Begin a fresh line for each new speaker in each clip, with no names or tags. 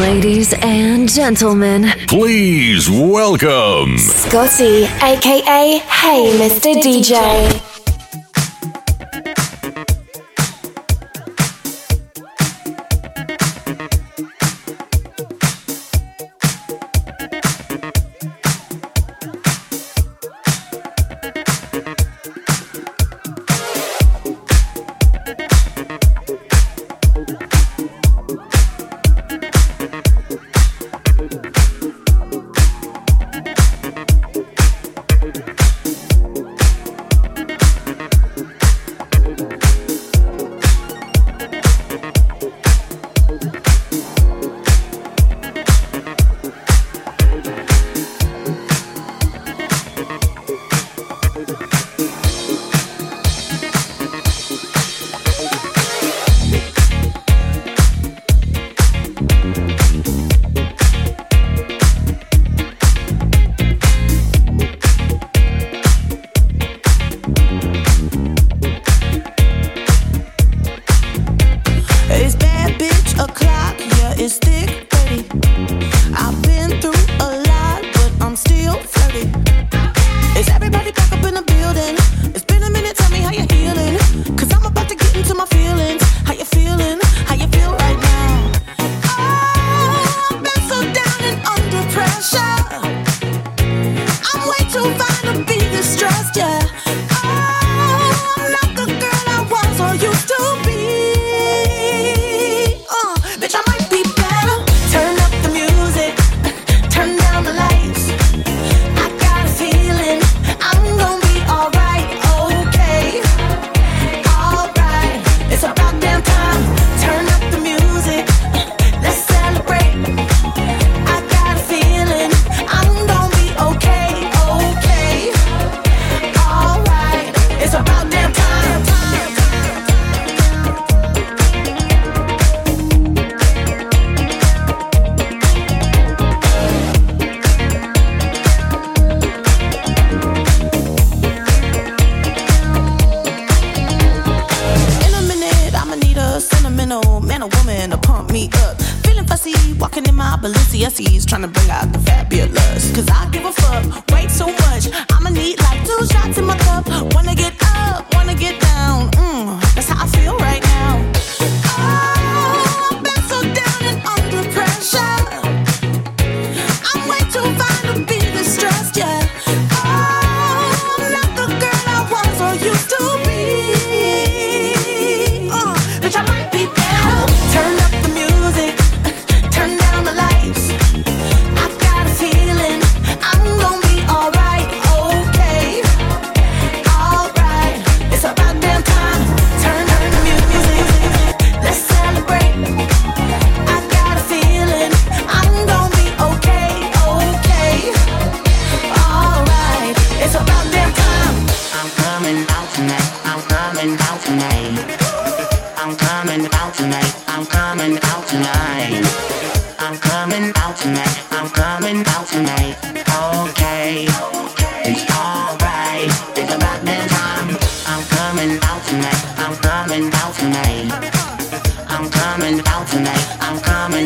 Ladies and gentlemen,
please welcome
Scotty, aka Hey Mr. DJ.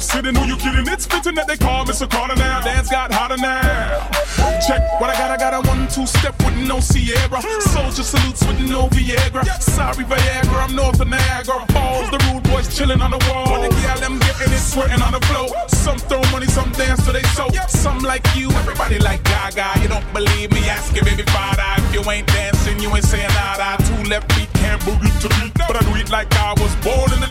sitting, who you kidding? It's fitting that they call Mr. Carter now. Dance got hotter now. Check what I got, I got a one two step with no Ciara. Soldier salutes with no Viagra. Sorry, Viagra, I'm north of Niagara. Falls, the rude boys chilling on the wall. Gal them getting it, sweating on the floor. Some throw money, some dance to they so. Some like you, everybody like Gaga. You don't believe me? Ask your baby father. If you ain't dancing, you ain't saying nada. Two left feet can't boogie to beat, but I do it like I was born in the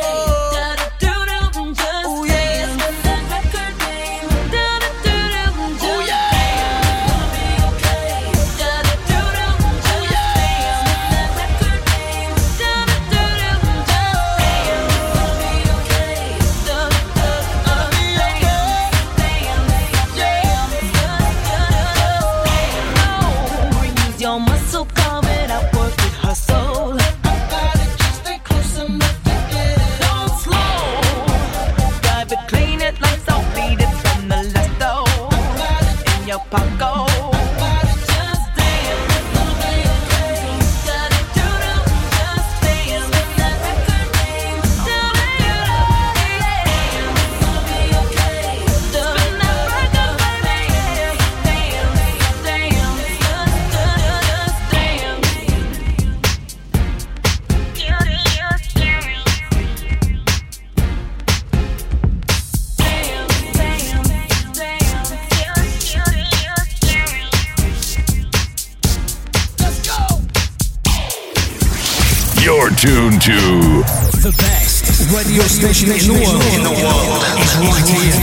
okay.
tuned to
the best radio station in the world. In the world is right here,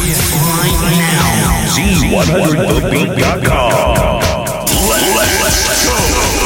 right
now. Z100thebeat.com. Let's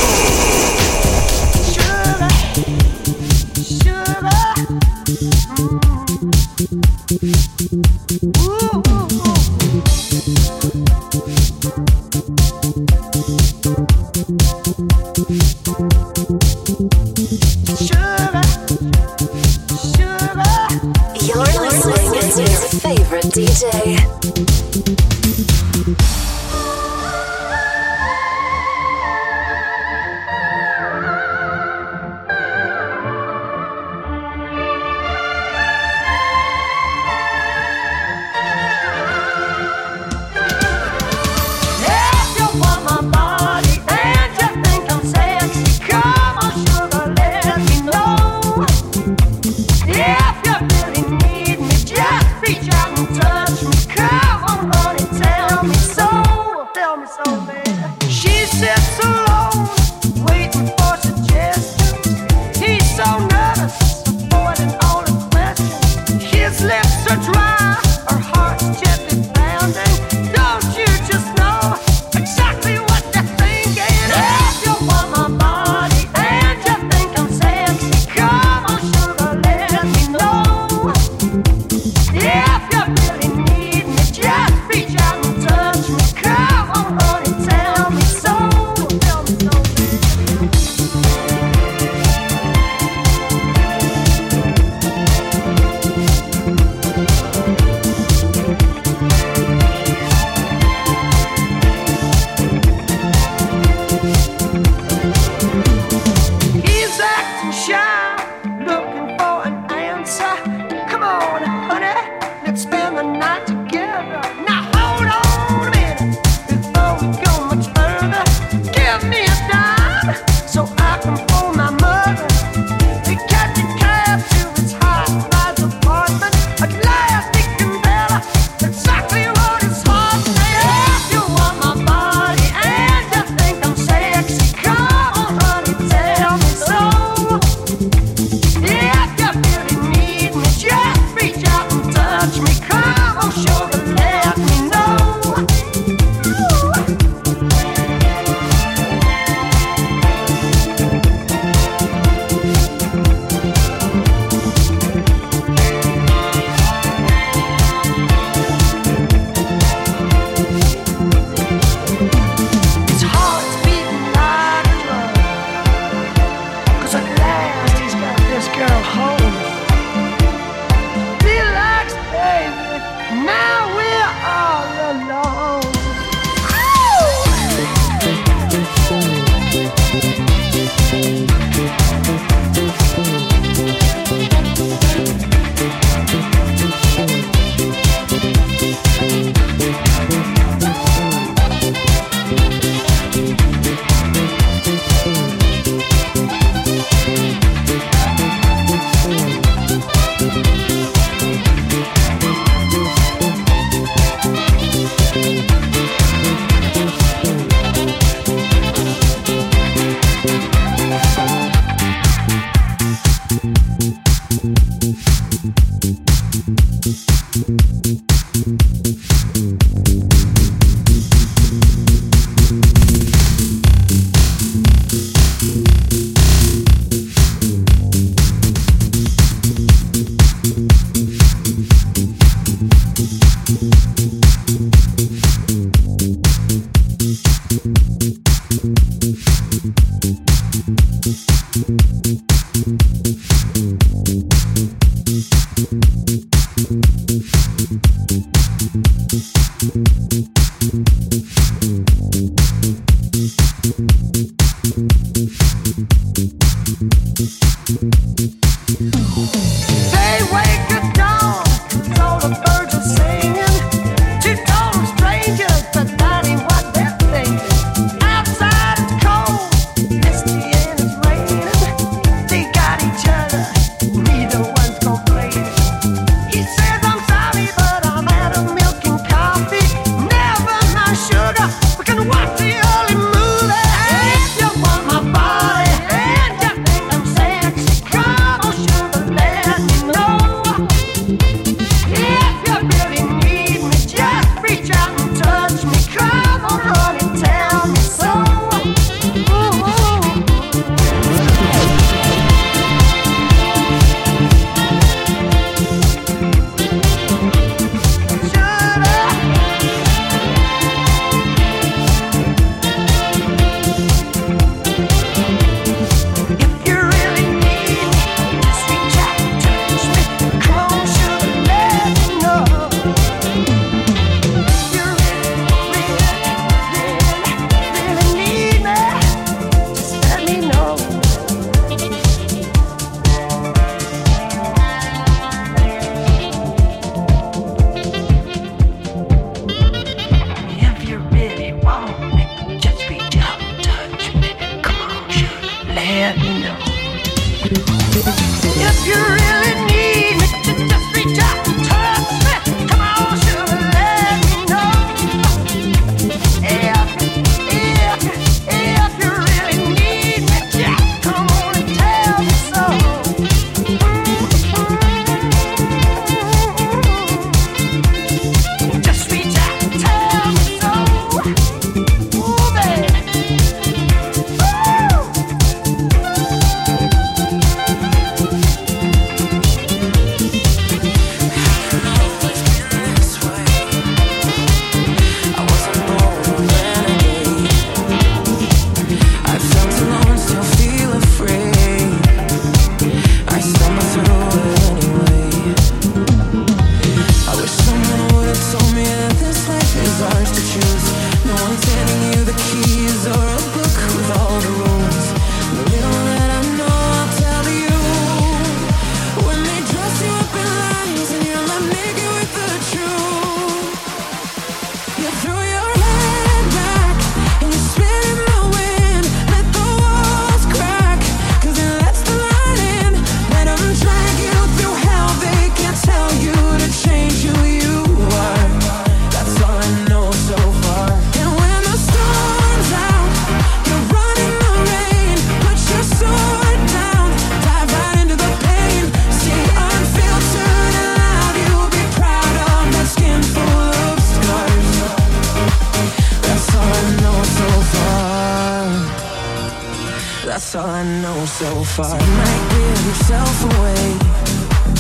so far. You might give yourself away,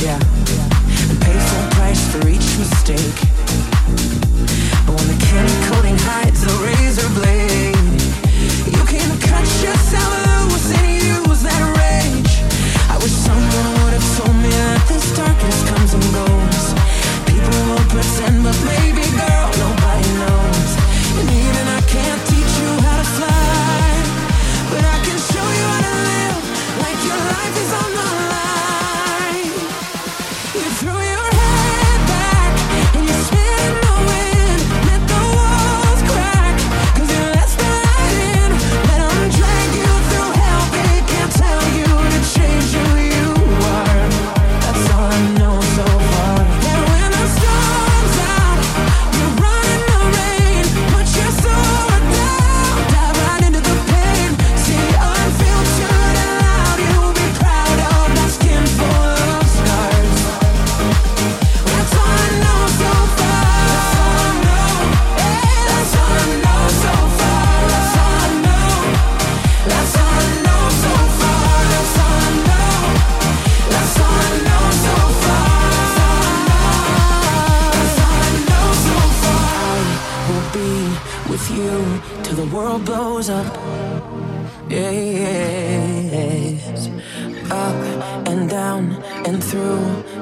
yeah, and pay full price for each mistake. But when the candy coating hides the razor blade.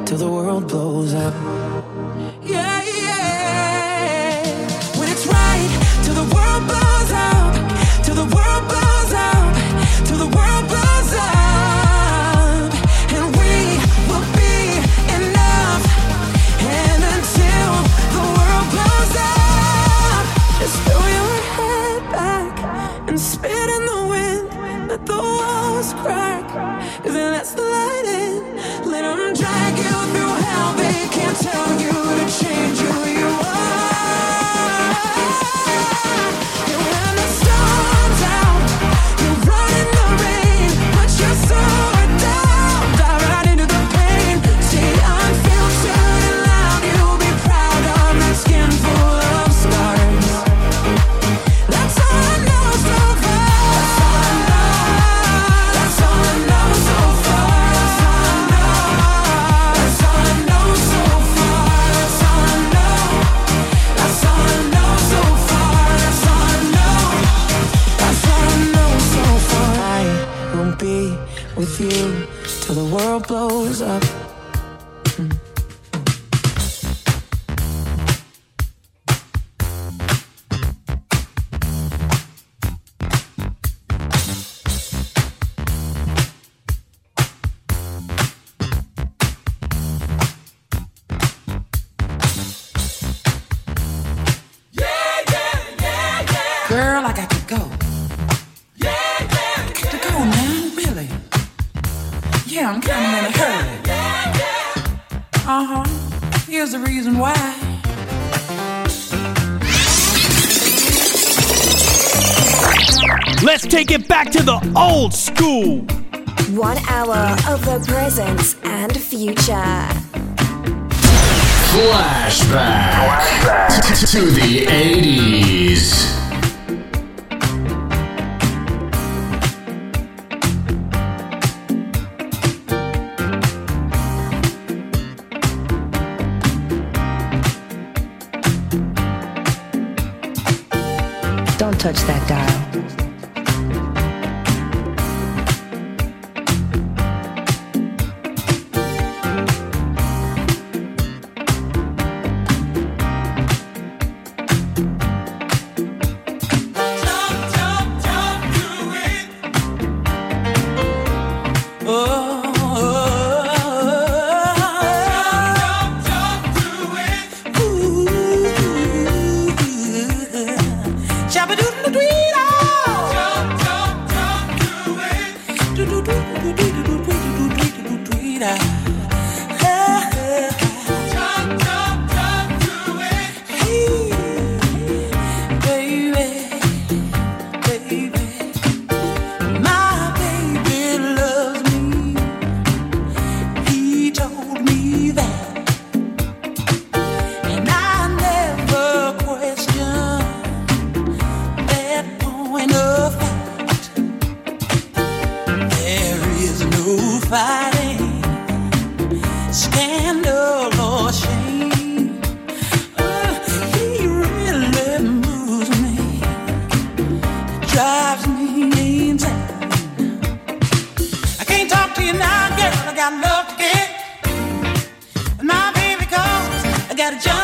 till the world blows up. Yeah, yeah. When it's right till the world blows up, till the world blows up,
till the world blows
Let's take it back to the old school.
One hour of the present and future.
Flashback, Flashback. to the 80s.
Don't touch that dial.
cambiar yo.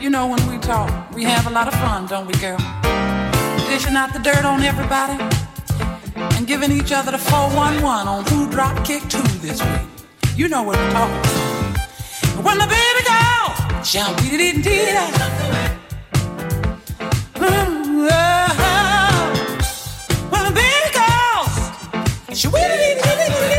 you know when we talk,
we have a lot of fun, don't we, girl? Dishing out the dirt on everybody and giving each other the 411 on who drop kick who this week. You know what we're talking about. When the baby girl jump, dee dee dee dee. When the baby girls, she wee dee dee dee dee.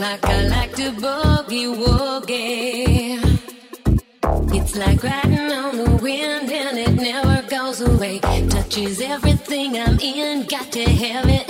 Like I
like to boogie woogie. It's like riding on the wind and it never goes away. Touches everything I'm in, got to have it.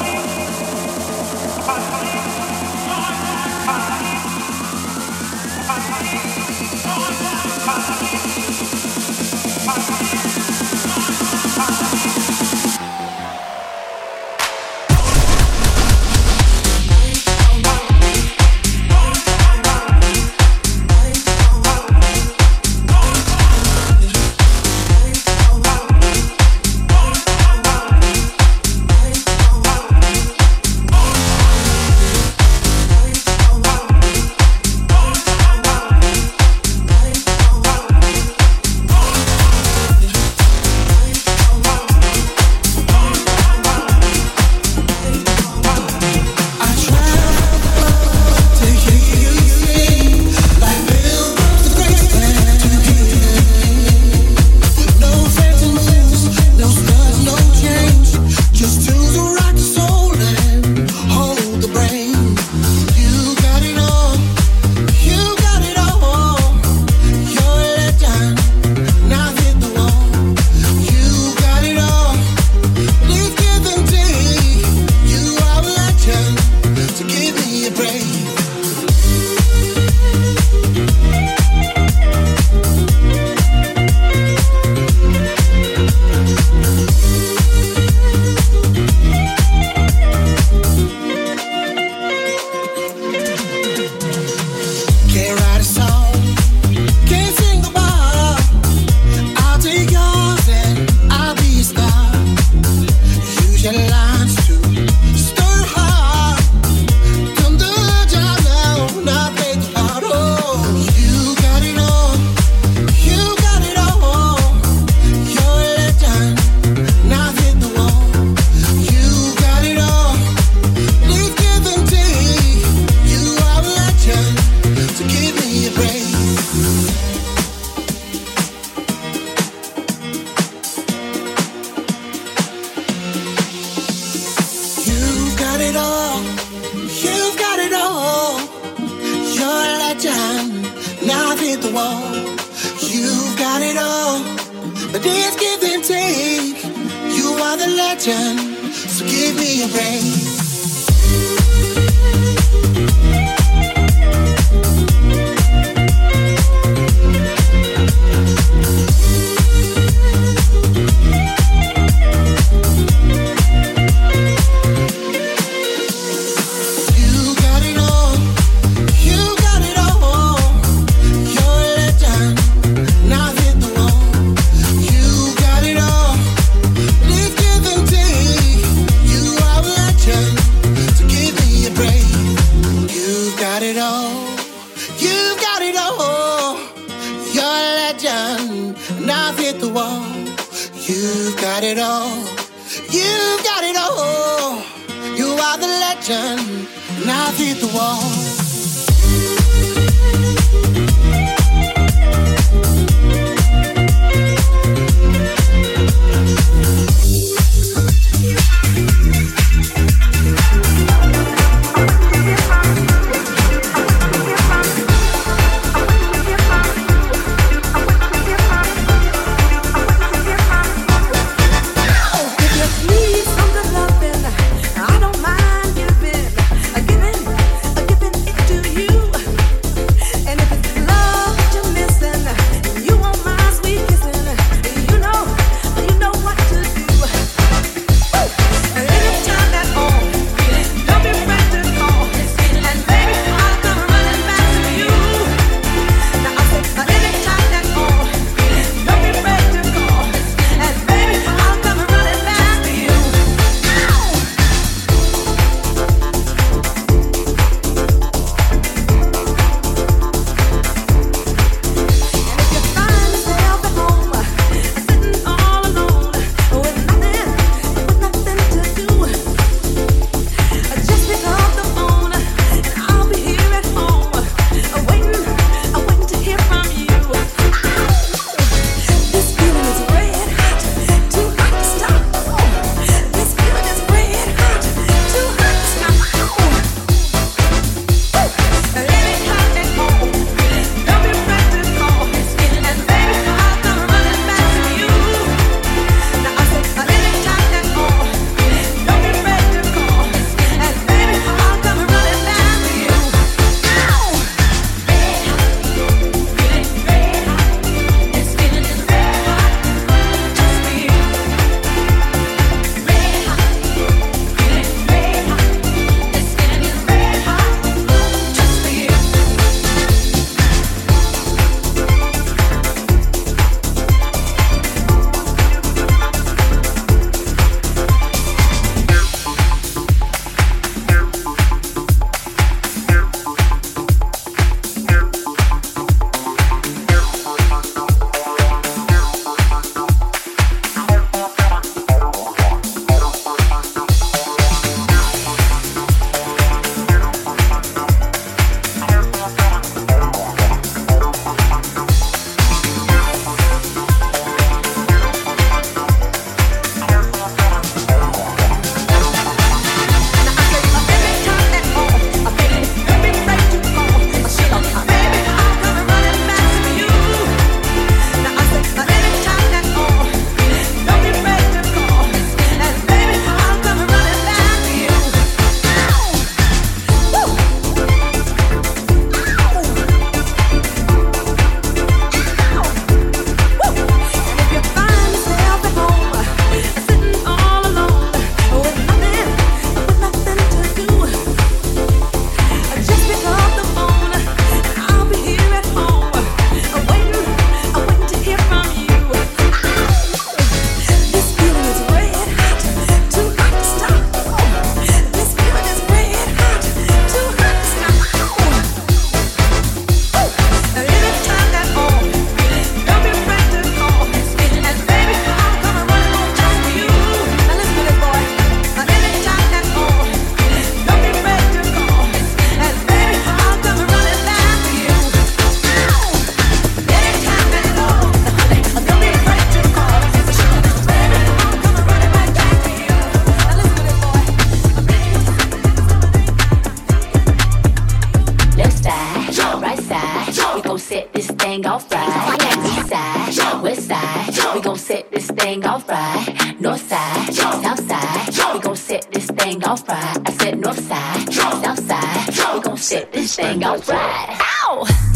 thing off right. East side, west side, we gon' set this thing off right. North side, south side, we gon' set this thing off right. I said north side, south side, we gon' set this thing off right. Ow!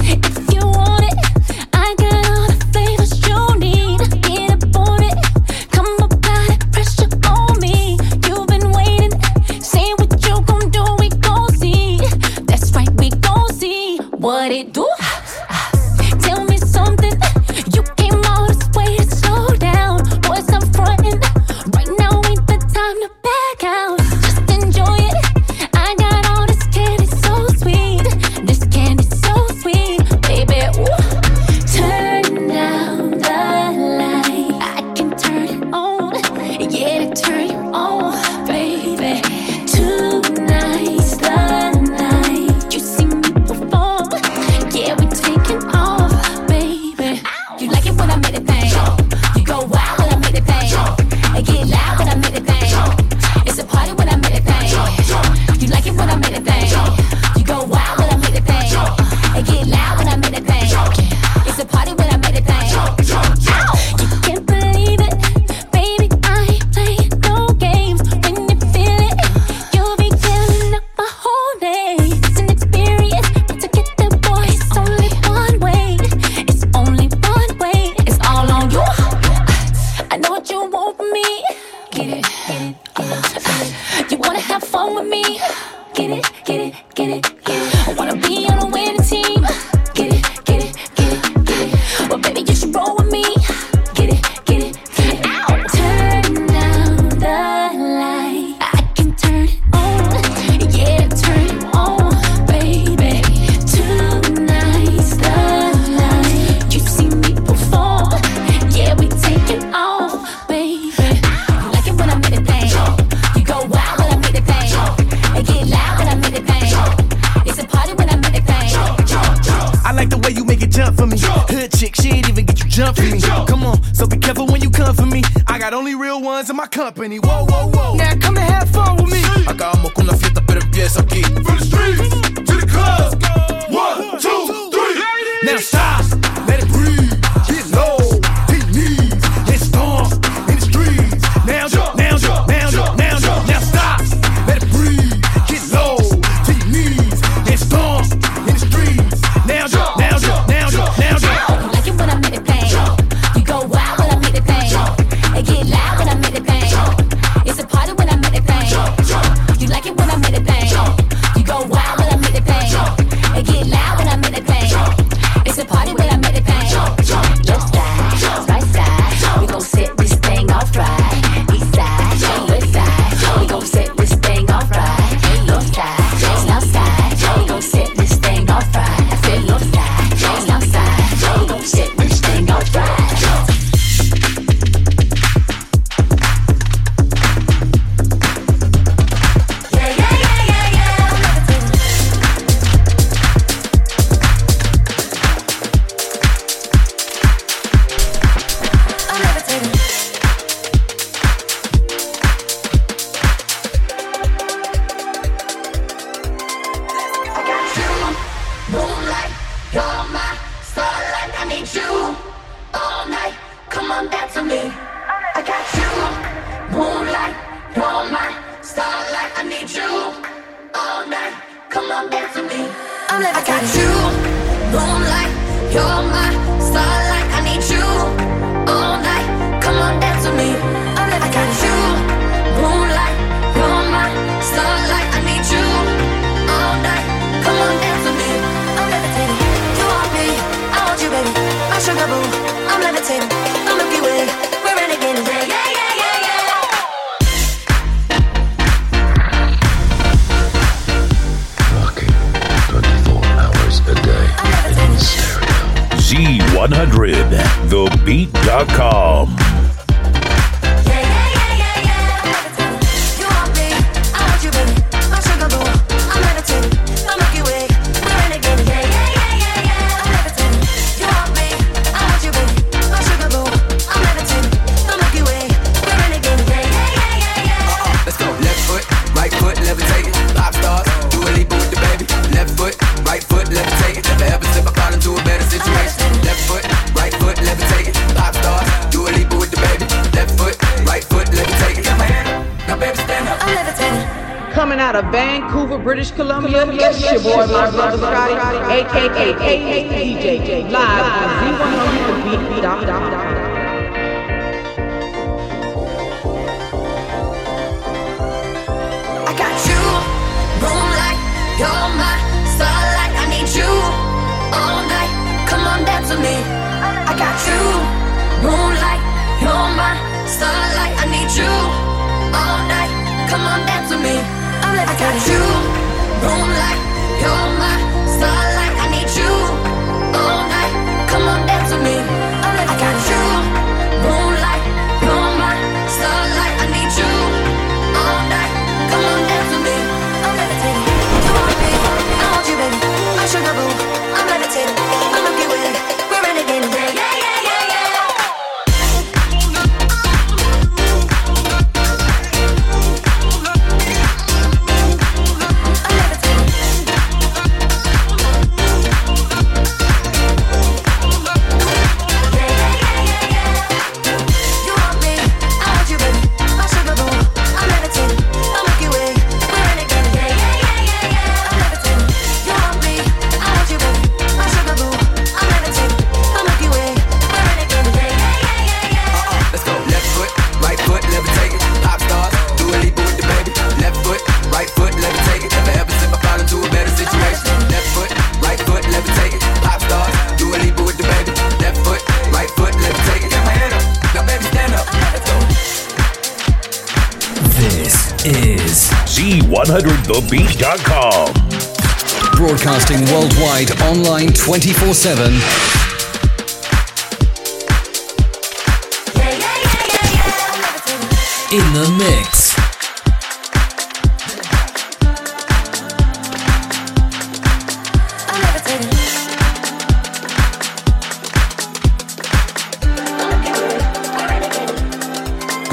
friends in my company. Whoa.
got you.
worldwide online 24 7. In the mix.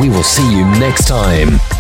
We will see you next time.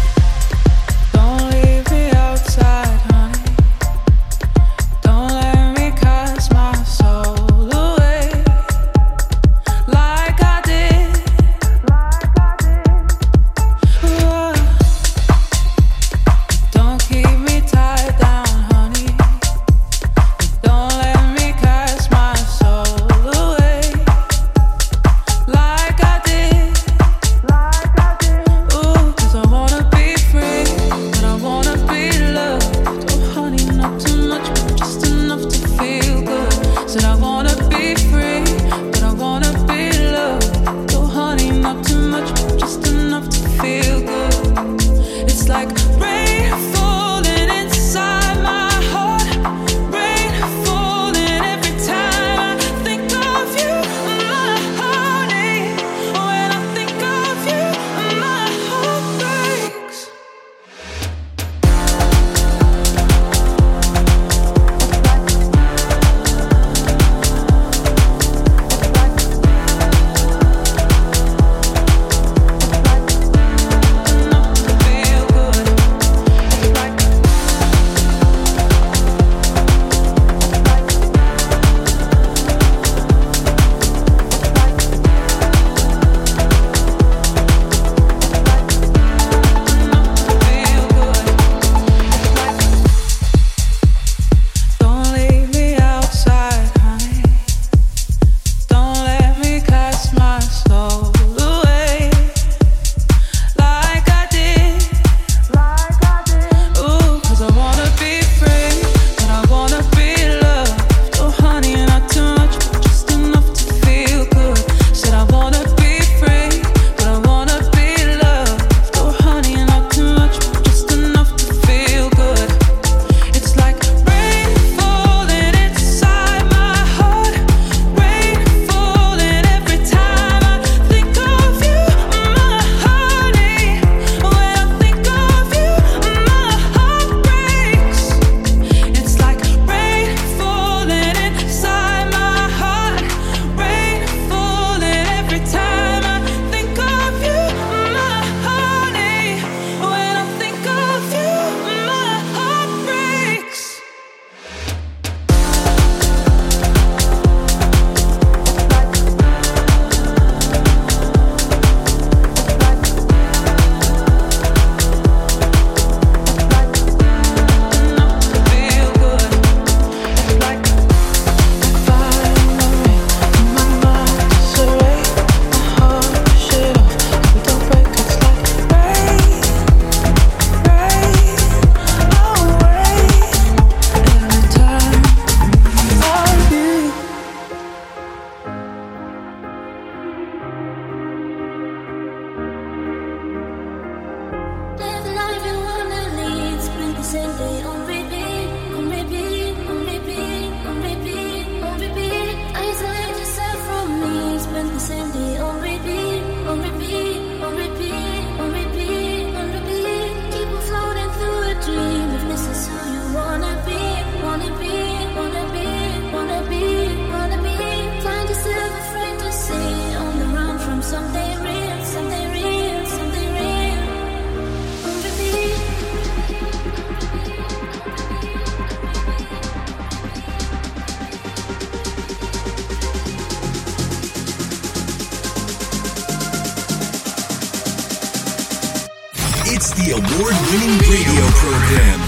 It's the award winning radio program.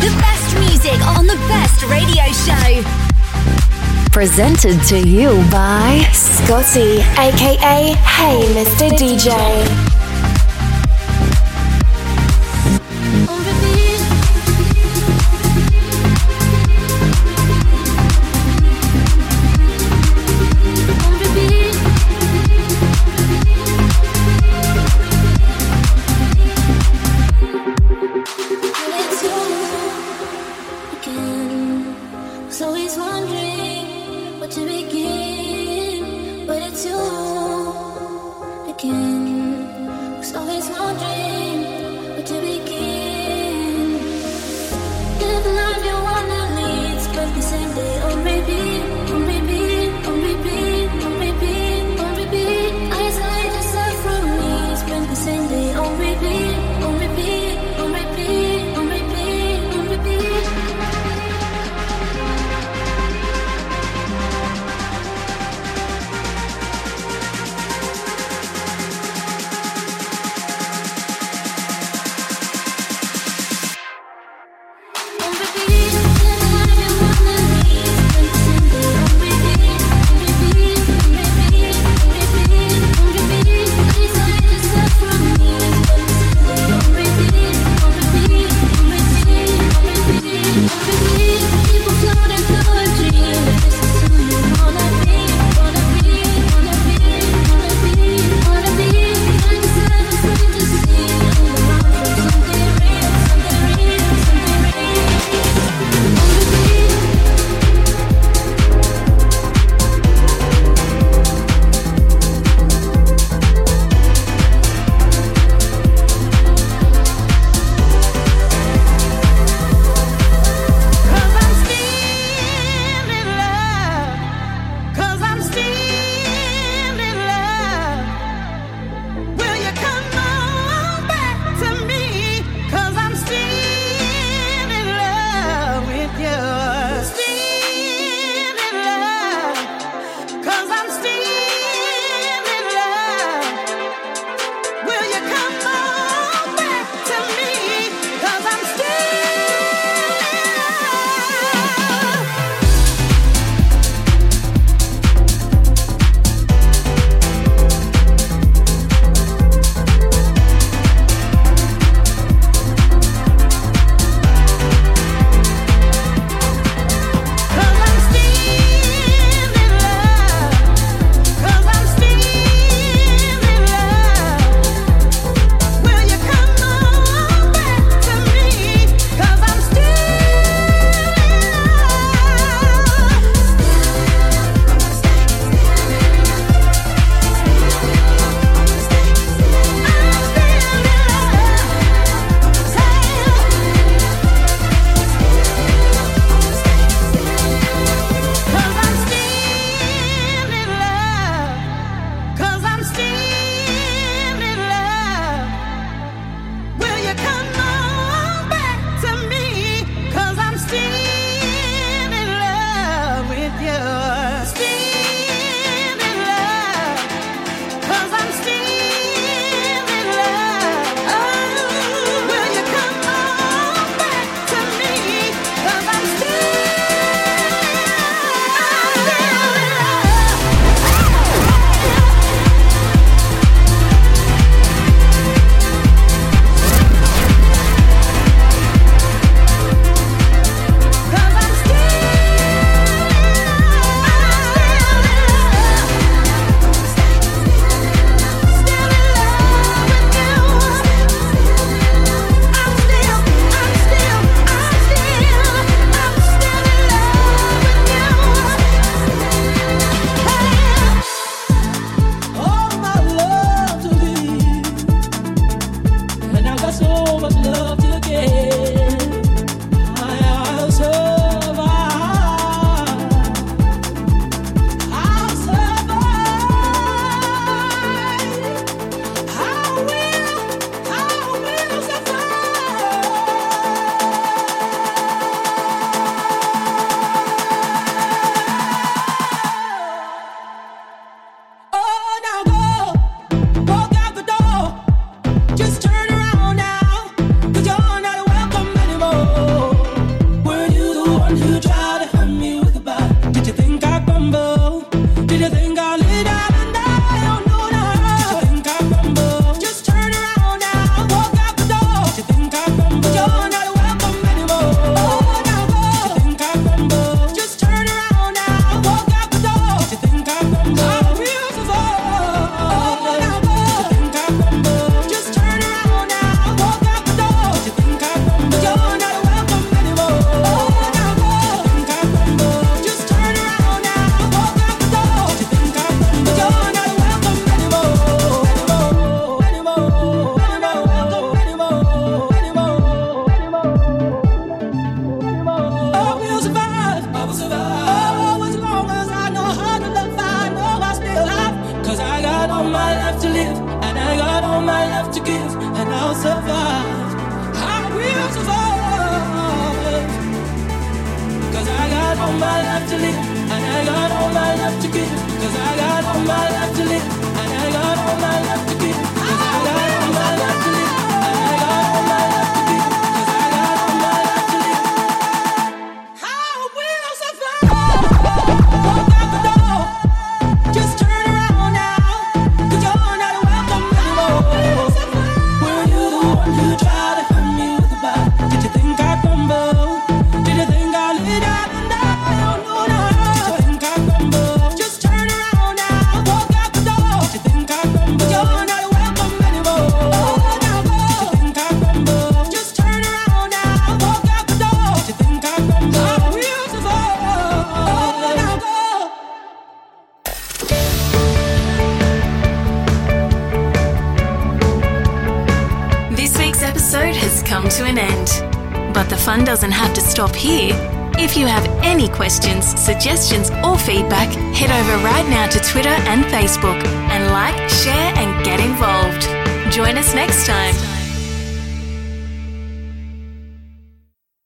The best music on the best radio show. Presented to you by
Scotty, aka Hey Mr. DJ.